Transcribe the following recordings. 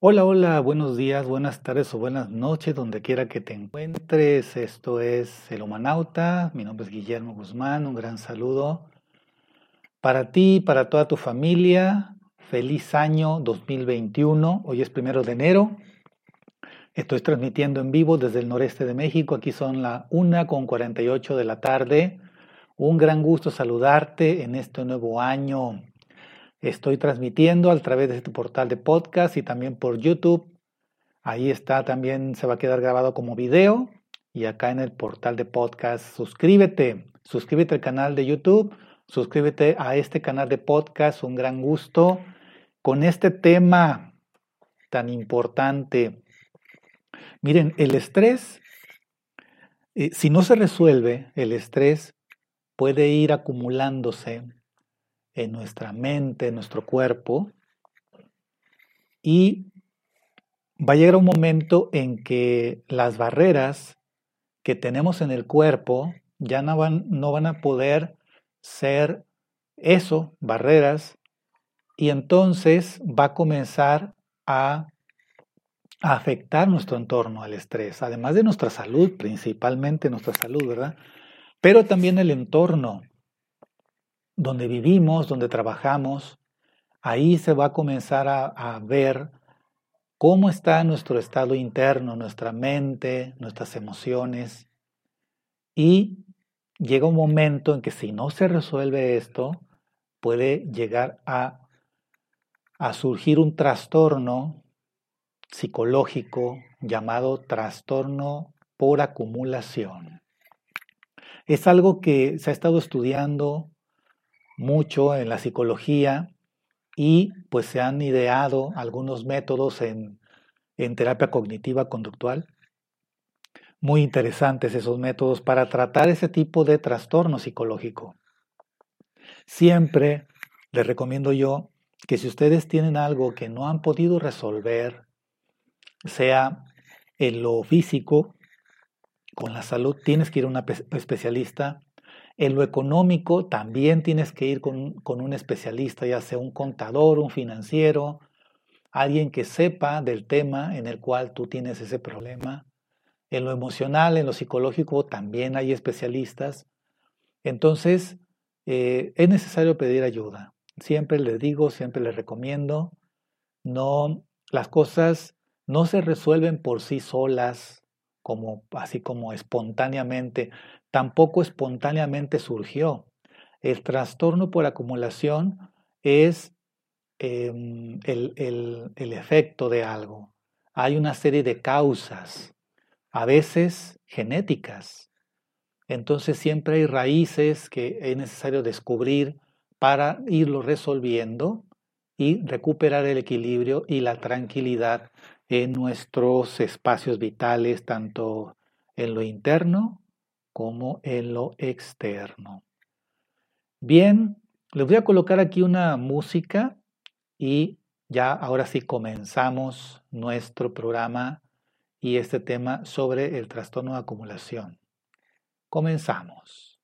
Hola, hola, buenos días, buenas tardes o buenas noches, donde quiera que te encuentres. Esto es El Humanauta, mi nombre es Guillermo Guzmán, un gran saludo para ti, para toda tu familia. Feliz año 2021, hoy es primero de enero. Estoy transmitiendo en vivo desde el noreste de México, aquí son las 1 con 48 de la tarde. Un gran gusto saludarte en este nuevo año Estoy transmitiendo a través de este portal de podcast y también por YouTube. Ahí está, también se va a quedar grabado como video. Y acá en el portal de podcast, suscríbete, suscríbete al canal de YouTube, suscríbete a este canal de podcast, un gran gusto con este tema tan importante. Miren, el estrés, eh, si no se resuelve, el estrés puede ir acumulándose en nuestra mente, en nuestro cuerpo, y va a llegar un momento en que las barreras que tenemos en el cuerpo ya no van, no van a poder ser eso, barreras, y entonces va a comenzar a, a afectar nuestro entorno al estrés, además de nuestra salud, principalmente nuestra salud, ¿verdad? Pero también el entorno, donde vivimos, donde trabajamos, ahí se va a comenzar a, ver cómo está nuestro estado interno, nuestra mente, nuestras emociones. Y llega un momento en que si no se resuelve esto, puede llegar a, a surgir un trastorno psicológico llamado trastorno por acumulación. Es algo que se ha estado estudiando mucho en la psicología y pues se han ideado algunos métodos en, en terapia cognitiva conductual. Muy interesantes esos métodos para tratar ese tipo de trastorno psicológico. Siempre les recomiendo yo que si ustedes tienen algo que no han podido resolver, sea en lo físico, con la salud, tienes que ir a un especialista en lo económico también tienes que ir con, un especialista, ya sea un contador, un financiero, alguien que sepa del tema en el cual tú tienes ese problema. En lo emocional, en lo psicológico también hay especialistas. Entonces, eh, es necesario pedir ayuda. Siempre les digo, siempre les recomiendo, no, las cosas no se resuelven por sí solas, como, así como espontáneamente tampoco espontáneamente surgió. El trastorno por acumulación es em, el, el efecto de algo. Hay una serie de causas, a veces genéticas. Entonces siempre hay raíces que es necesario descubrir para irlo resolviendo y recuperar el equilibrio y la tranquilidad en nuestros espacios vitales, tanto en lo interno como en lo externo. Bien, les voy a colocar aquí una música y ya ahora sí comenzamos nuestro programa y este tema sobre el trastorno de acumulación. Comenzamos.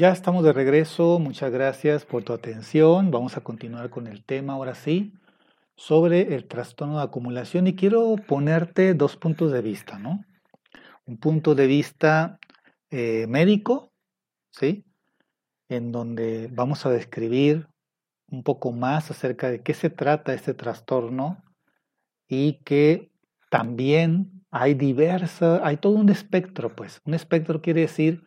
Ya estamos de regreso, muchas gracias por tu atención. Vamos a continuar con el tema ahora sí sobre el trastorno de acumulación y quiero ponerte dos puntos de vista, ¿no? Un punto de vista eh, médico, ¿sí? En donde vamos a describir un poco más acerca de qué se trata este trastorno y que también hay diversa, hay todo un espectro, pues. Un espectro quiere decir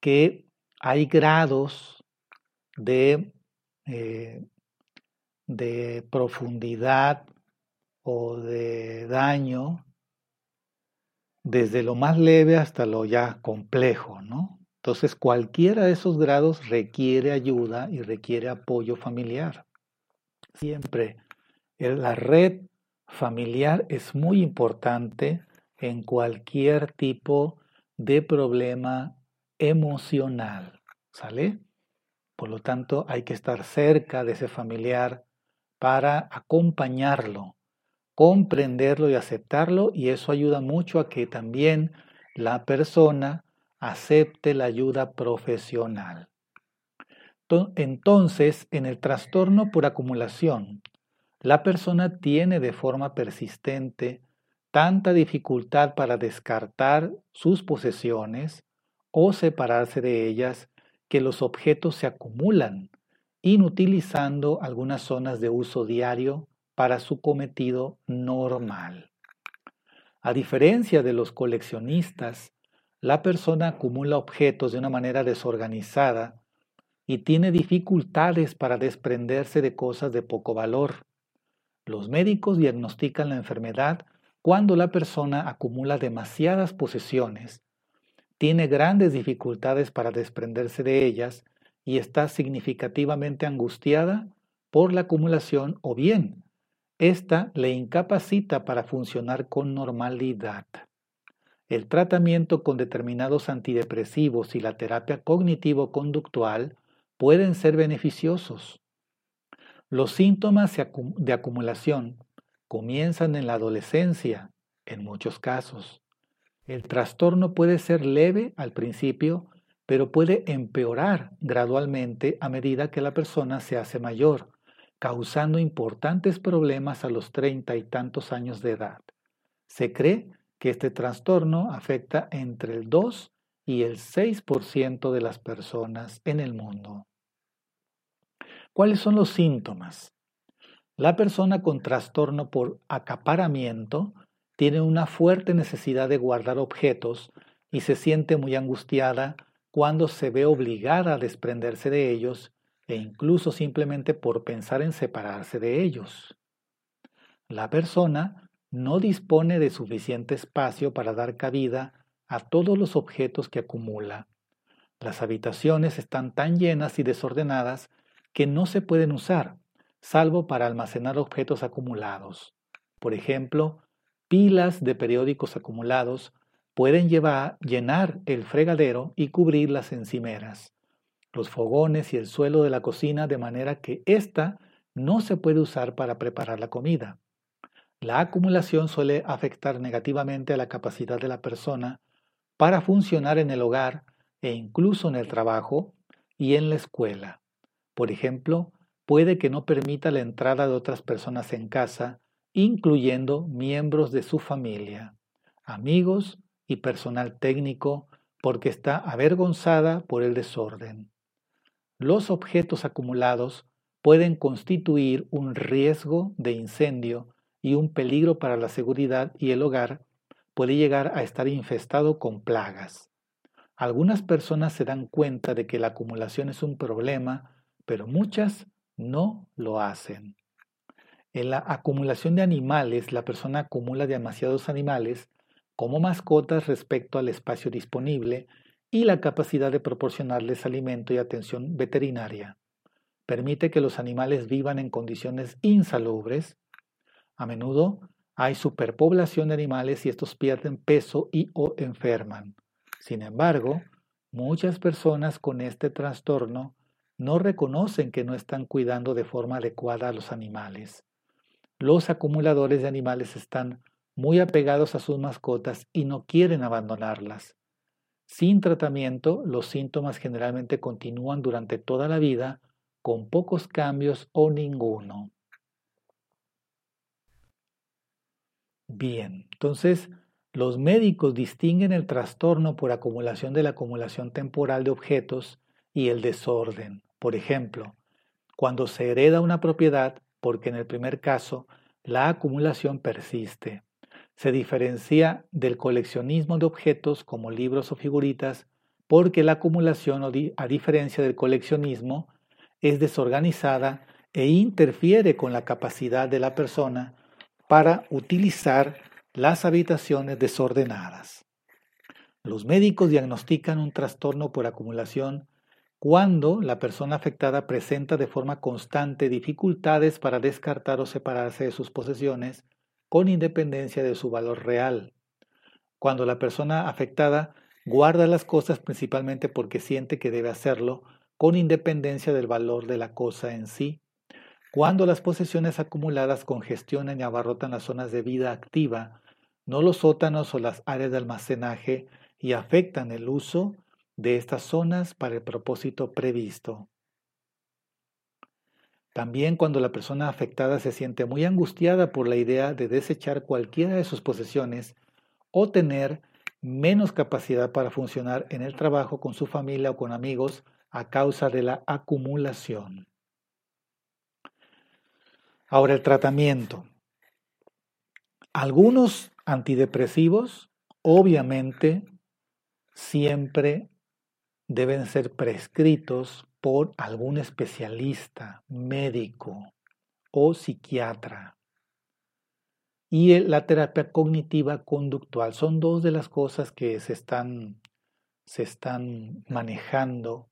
que hay grados de, eh, de profundidad o de daño desde lo más leve hasta lo ya complejo, ¿no? Entonces, cualquiera de esos grados requiere ayuda y requiere apoyo familiar. Siempre la red familiar es muy importante en cualquier tipo de problema emocional, ¿sale? Por lo tanto, hay que estar cerca de ese familiar para acompañarlo, comprenderlo y aceptarlo y eso ayuda mucho a que también la persona acepte la ayuda profesional. Entonces, en el trastorno por acumulación, la persona tiene de forma persistente tanta dificultad para descartar sus posesiones o separarse de ellas que los objetos se acumulan, inutilizando algunas zonas de uso diario para su cometido normal. A diferencia de los coleccionistas, la persona acumula objetos de una manera desorganizada y tiene dificultades para desprenderse de cosas de poco valor. Los médicos diagnostican la enfermedad cuando la persona acumula demasiadas posesiones tiene grandes dificultades para desprenderse de ellas y está significativamente angustiada por la acumulación o bien esta le incapacita para funcionar con normalidad. El tratamiento con determinados antidepresivos y la terapia cognitivo-conductual pueden ser beneficiosos. Los síntomas de acumulación comienzan en la adolescencia, en muchos casos. El trastorno puede ser leve al principio, pero puede empeorar gradualmente a medida que la persona se hace mayor, causando importantes problemas a los treinta y tantos años de edad. Se cree que este trastorno afecta entre el 2 y el 6% de las personas en el mundo. ¿Cuáles son los síntomas? La persona con trastorno por acaparamiento tiene una fuerte necesidad de guardar objetos y se siente muy angustiada cuando se ve obligada a desprenderse de ellos e incluso simplemente por pensar en separarse de ellos. La persona no dispone de suficiente espacio para dar cabida a todos los objetos que acumula. Las habitaciones están tan llenas y desordenadas que no se pueden usar, salvo para almacenar objetos acumulados. Por ejemplo, pilas de periódicos acumulados pueden llevar, llenar el fregadero y cubrir las encimeras, los fogones y el suelo de la cocina de manera que ésta no se puede usar para preparar la comida. La acumulación suele afectar negativamente a la capacidad de la persona para funcionar en el hogar e incluso en el trabajo y en la escuela. Por ejemplo, puede que no permita la entrada de otras personas en casa incluyendo miembros de su familia, amigos y personal técnico, porque está avergonzada por el desorden. Los objetos acumulados pueden constituir un riesgo de incendio y un peligro para la seguridad y el hogar puede llegar a estar infestado con plagas. Algunas personas se dan cuenta de que la acumulación es un problema, pero muchas no lo hacen. En la acumulación de animales, la persona acumula demasiados animales como mascotas respecto al espacio disponible y la capacidad de proporcionarles alimento y atención veterinaria. Permite que los animales vivan en condiciones insalubres. A menudo hay superpoblación de animales y estos pierden peso y o enferman. Sin embargo, muchas personas con este trastorno no reconocen que no están cuidando de forma adecuada a los animales. Los acumuladores de animales están muy apegados a sus mascotas y no quieren abandonarlas. Sin tratamiento, los síntomas generalmente continúan durante toda la vida con pocos cambios o ninguno. Bien, entonces los médicos distinguen el trastorno por acumulación de la acumulación temporal de objetos y el desorden. Por ejemplo, cuando se hereda una propiedad, porque en el primer caso la acumulación persiste. Se diferencia del coleccionismo de objetos como libros o figuritas porque la acumulación, a diferencia del coleccionismo, es desorganizada e interfiere con la capacidad de la persona para utilizar las habitaciones desordenadas. Los médicos diagnostican un trastorno por acumulación cuando la persona afectada presenta de forma constante dificultades para descartar o separarse de sus posesiones con independencia de su valor real. Cuando la persona afectada guarda las cosas principalmente porque siente que debe hacerlo con independencia del valor de la cosa en sí. Cuando las posesiones acumuladas congestionan y abarrotan las zonas de vida activa, no los sótanos o las áreas de almacenaje y afectan el uso de estas zonas para el propósito previsto. También cuando la persona afectada se siente muy angustiada por la idea de desechar cualquiera de sus posesiones o tener menos capacidad para funcionar en el trabajo con su familia o con amigos a causa de la acumulación. Ahora el tratamiento. Algunos antidepresivos obviamente siempre deben ser prescritos por algún especialista, médico o psiquiatra. Y la terapia cognitiva conductual son dos de las cosas que se están, se están manejando.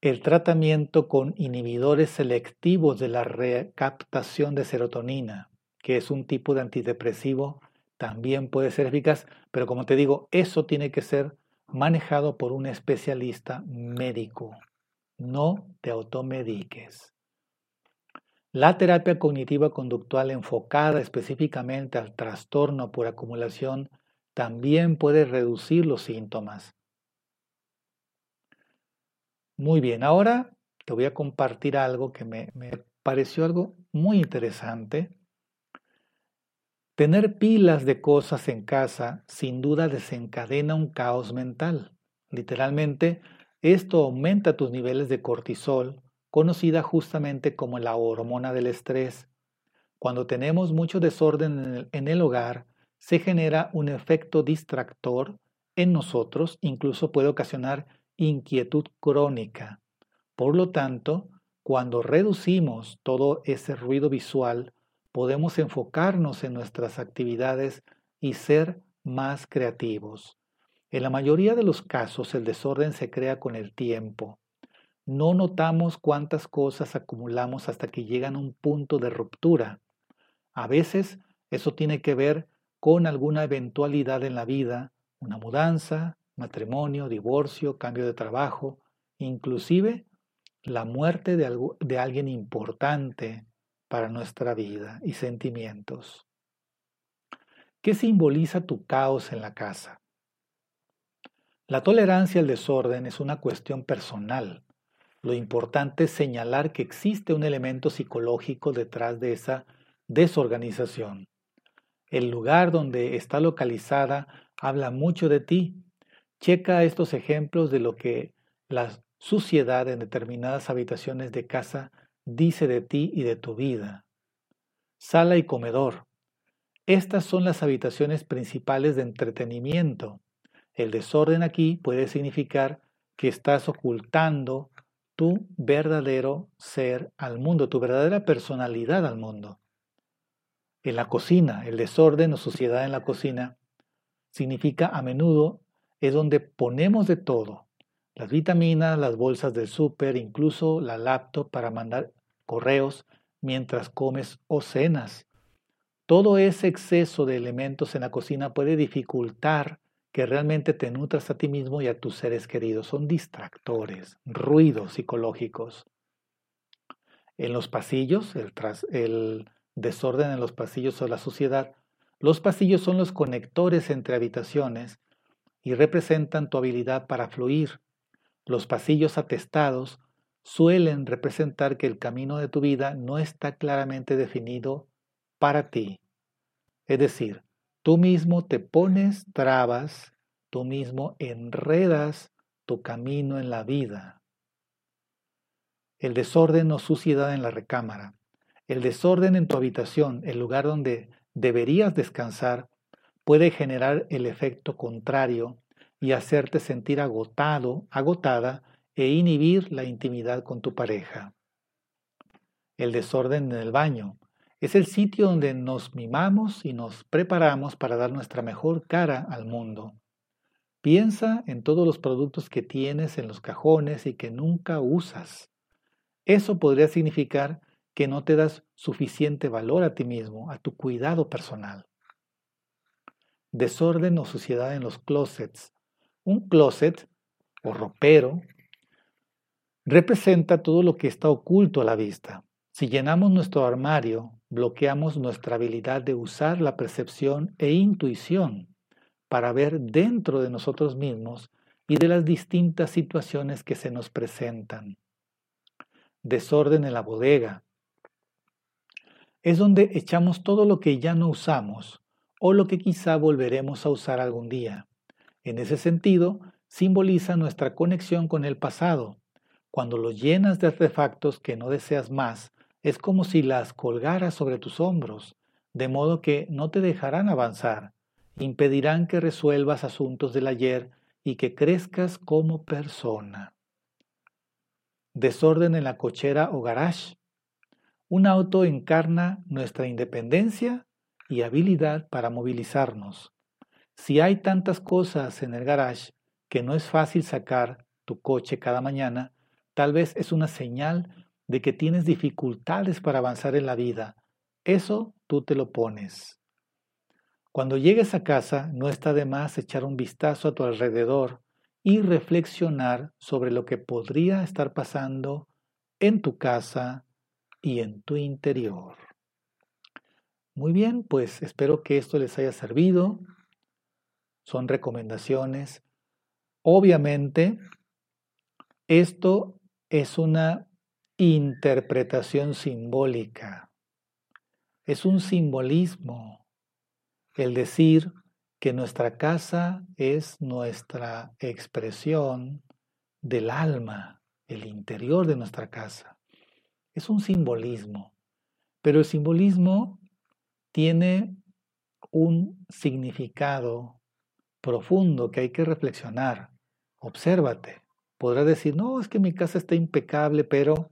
El tratamiento con inhibidores selectivos de la recaptación de serotonina, que es un tipo de antidepresivo, también puede ser eficaz, pero como te digo, eso tiene que ser manejado por un especialista médico. No te automediques. La terapia cognitiva conductual enfocada específicamente al trastorno por acumulación también puede reducir los síntomas. Muy bien, ahora te voy a compartir algo que me, me pareció algo muy interesante Tener pilas de cosas en casa sin duda desencadena un caos mental. Literalmente, esto aumenta tus niveles de cortisol, conocida justamente como la hormona del estrés. Cuando tenemos mucho desorden en el, hogar, se genera un efecto distractor en nosotros, incluso puede ocasionar inquietud crónica. Por lo tanto, cuando reducimos todo ese ruido visual, podemos enfocarnos en nuestras actividades y ser más creativos. En la mayoría de los casos el desorden se crea con el tiempo. No notamos cuántas cosas acumulamos hasta que llegan a un punto de ruptura. A veces eso tiene que ver con alguna eventualidad en la vida, una mudanza, matrimonio, divorcio, cambio de trabajo, inclusive la muerte de, de alguien importante, para nuestra vida y sentimientos. ¿Qué simboliza tu caos en la casa? La tolerancia al desorden es una cuestión personal. Lo importante es señalar que existe un elemento psicológico detrás de esa desorganización. El lugar donde está localizada habla mucho de ti. Checa estos ejemplos de lo que la suciedad en determinadas habitaciones de casa dice de ti y de tu vida. Sala y comedor. Estas son las habitaciones principales de entretenimiento. El desorden aquí puede significar que estás ocultando tu verdadero ser al mundo, tu verdadera personalidad al mundo. En la cocina, el desorden o suciedad en la cocina significa a menudo es donde ponemos de todo, las vitaminas, las bolsas del súper, incluso la laptop para mandar correos mientras comes o cenas. Todo ese exceso de elementos en la cocina puede dificultar que realmente te nutras a ti mismo y a tus seres queridos. Son distractores, ruidos psicológicos. En los pasillos, el, el desorden en los pasillos o la suciedad, los pasillos son los conectores entre habitaciones y representan tu habilidad para fluir. Los pasillos atestados suelen representar que el camino de tu vida no está claramente definido para ti. Es decir, tú mismo te pones trabas, tú mismo enredas tu camino en la vida. El desorden o suciedad en la recámara, el desorden en tu habitación, el lugar donde deberías descansar, puede generar el efecto contrario y hacerte sentir agotado, agotada e inhibir la intimidad con tu pareja. El desorden en el baño es el sitio donde nos mimamos y nos preparamos para dar nuestra mejor cara al mundo. Piensa en todos los productos que tienes en los cajones y que nunca usas. Eso podría significar que no te das suficiente valor a ti mismo, a tu cuidado personal. Desorden o suciedad en los closets. Un closet o ropero representa todo lo que está oculto a la vista. Si llenamos nuestro armario, bloqueamos nuestra habilidad de usar la percepción e intuición para ver dentro de nosotros mismos y de las distintas situaciones que se nos presentan. Desorden en la bodega. Es donde echamos todo lo que ya no usamos o lo que quizá volveremos a usar algún día. En ese sentido, simboliza nuestra conexión con el pasado, cuando lo llenas de artefactos que no deseas más, es como si las colgaras sobre tus hombros, de modo que no te dejarán avanzar, impedirán que resuelvas asuntos del ayer y que crezcas como persona. Desorden en la cochera o garage. Un auto encarna nuestra independencia y habilidad para movilizarnos. Si hay tantas cosas en el garage que no es fácil sacar tu coche cada mañana, Tal vez es una señal de que tienes dificultades para avanzar en la vida. Eso tú te lo pones. Cuando llegues a casa, no está de más echar un vistazo a tu alrededor y reflexionar sobre lo que podría estar pasando en tu casa y en tu interior. Muy bien, pues espero que esto les haya servido. Son recomendaciones. Obviamente, esto es una interpretación simbólica, es un simbolismo el decir que nuestra casa es nuestra expresión del alma, el interior de nuestra casa. Es un simbolismo, pero el simbolismo tiene un significado profundo que hay que reflexionar. Obsérvate. Podrás decir, no, es que mi casa está impecable, pero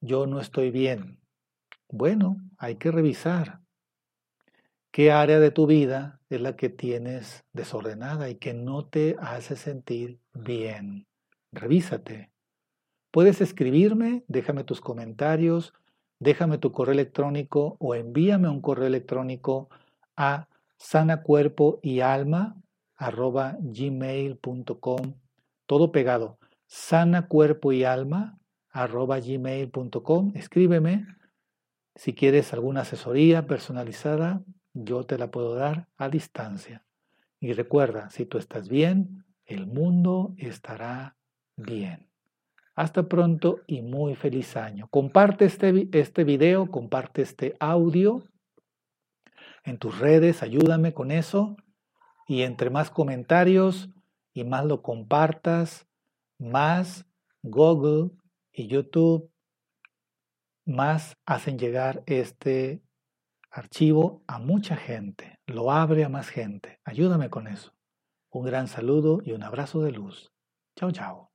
yo no estoy bien. Bueno, hay que revisar qué área de tu vida es la que tienes desordenada y que no te hace sentir bien. Revísate. Puedes escribirme, déjame tus comentarios, déjame tu correo electrónico o envíame un correo electrónico a sanacuerpo y alma gmail.com todo pegado, sana cuerpo y alma arroba gmail.com. Escríbeme si quieres alguna asesoría personalizada, yo te la puedo dar a distancia. Y recuerda, si tú estás bien, el mundo estará bien. Hasta pronto y muy feliz año. Comparte este, este video, comparte este audio en tus redes, ayúdame con eso. Y entre más comentarios, y más lo compartas, más Google y YouTube más hacen llegar este archivo a mucha gente, lo abre a más gente. Ayúdame con eso. Un gran saludo y un abrazo de luz. Chao, chao.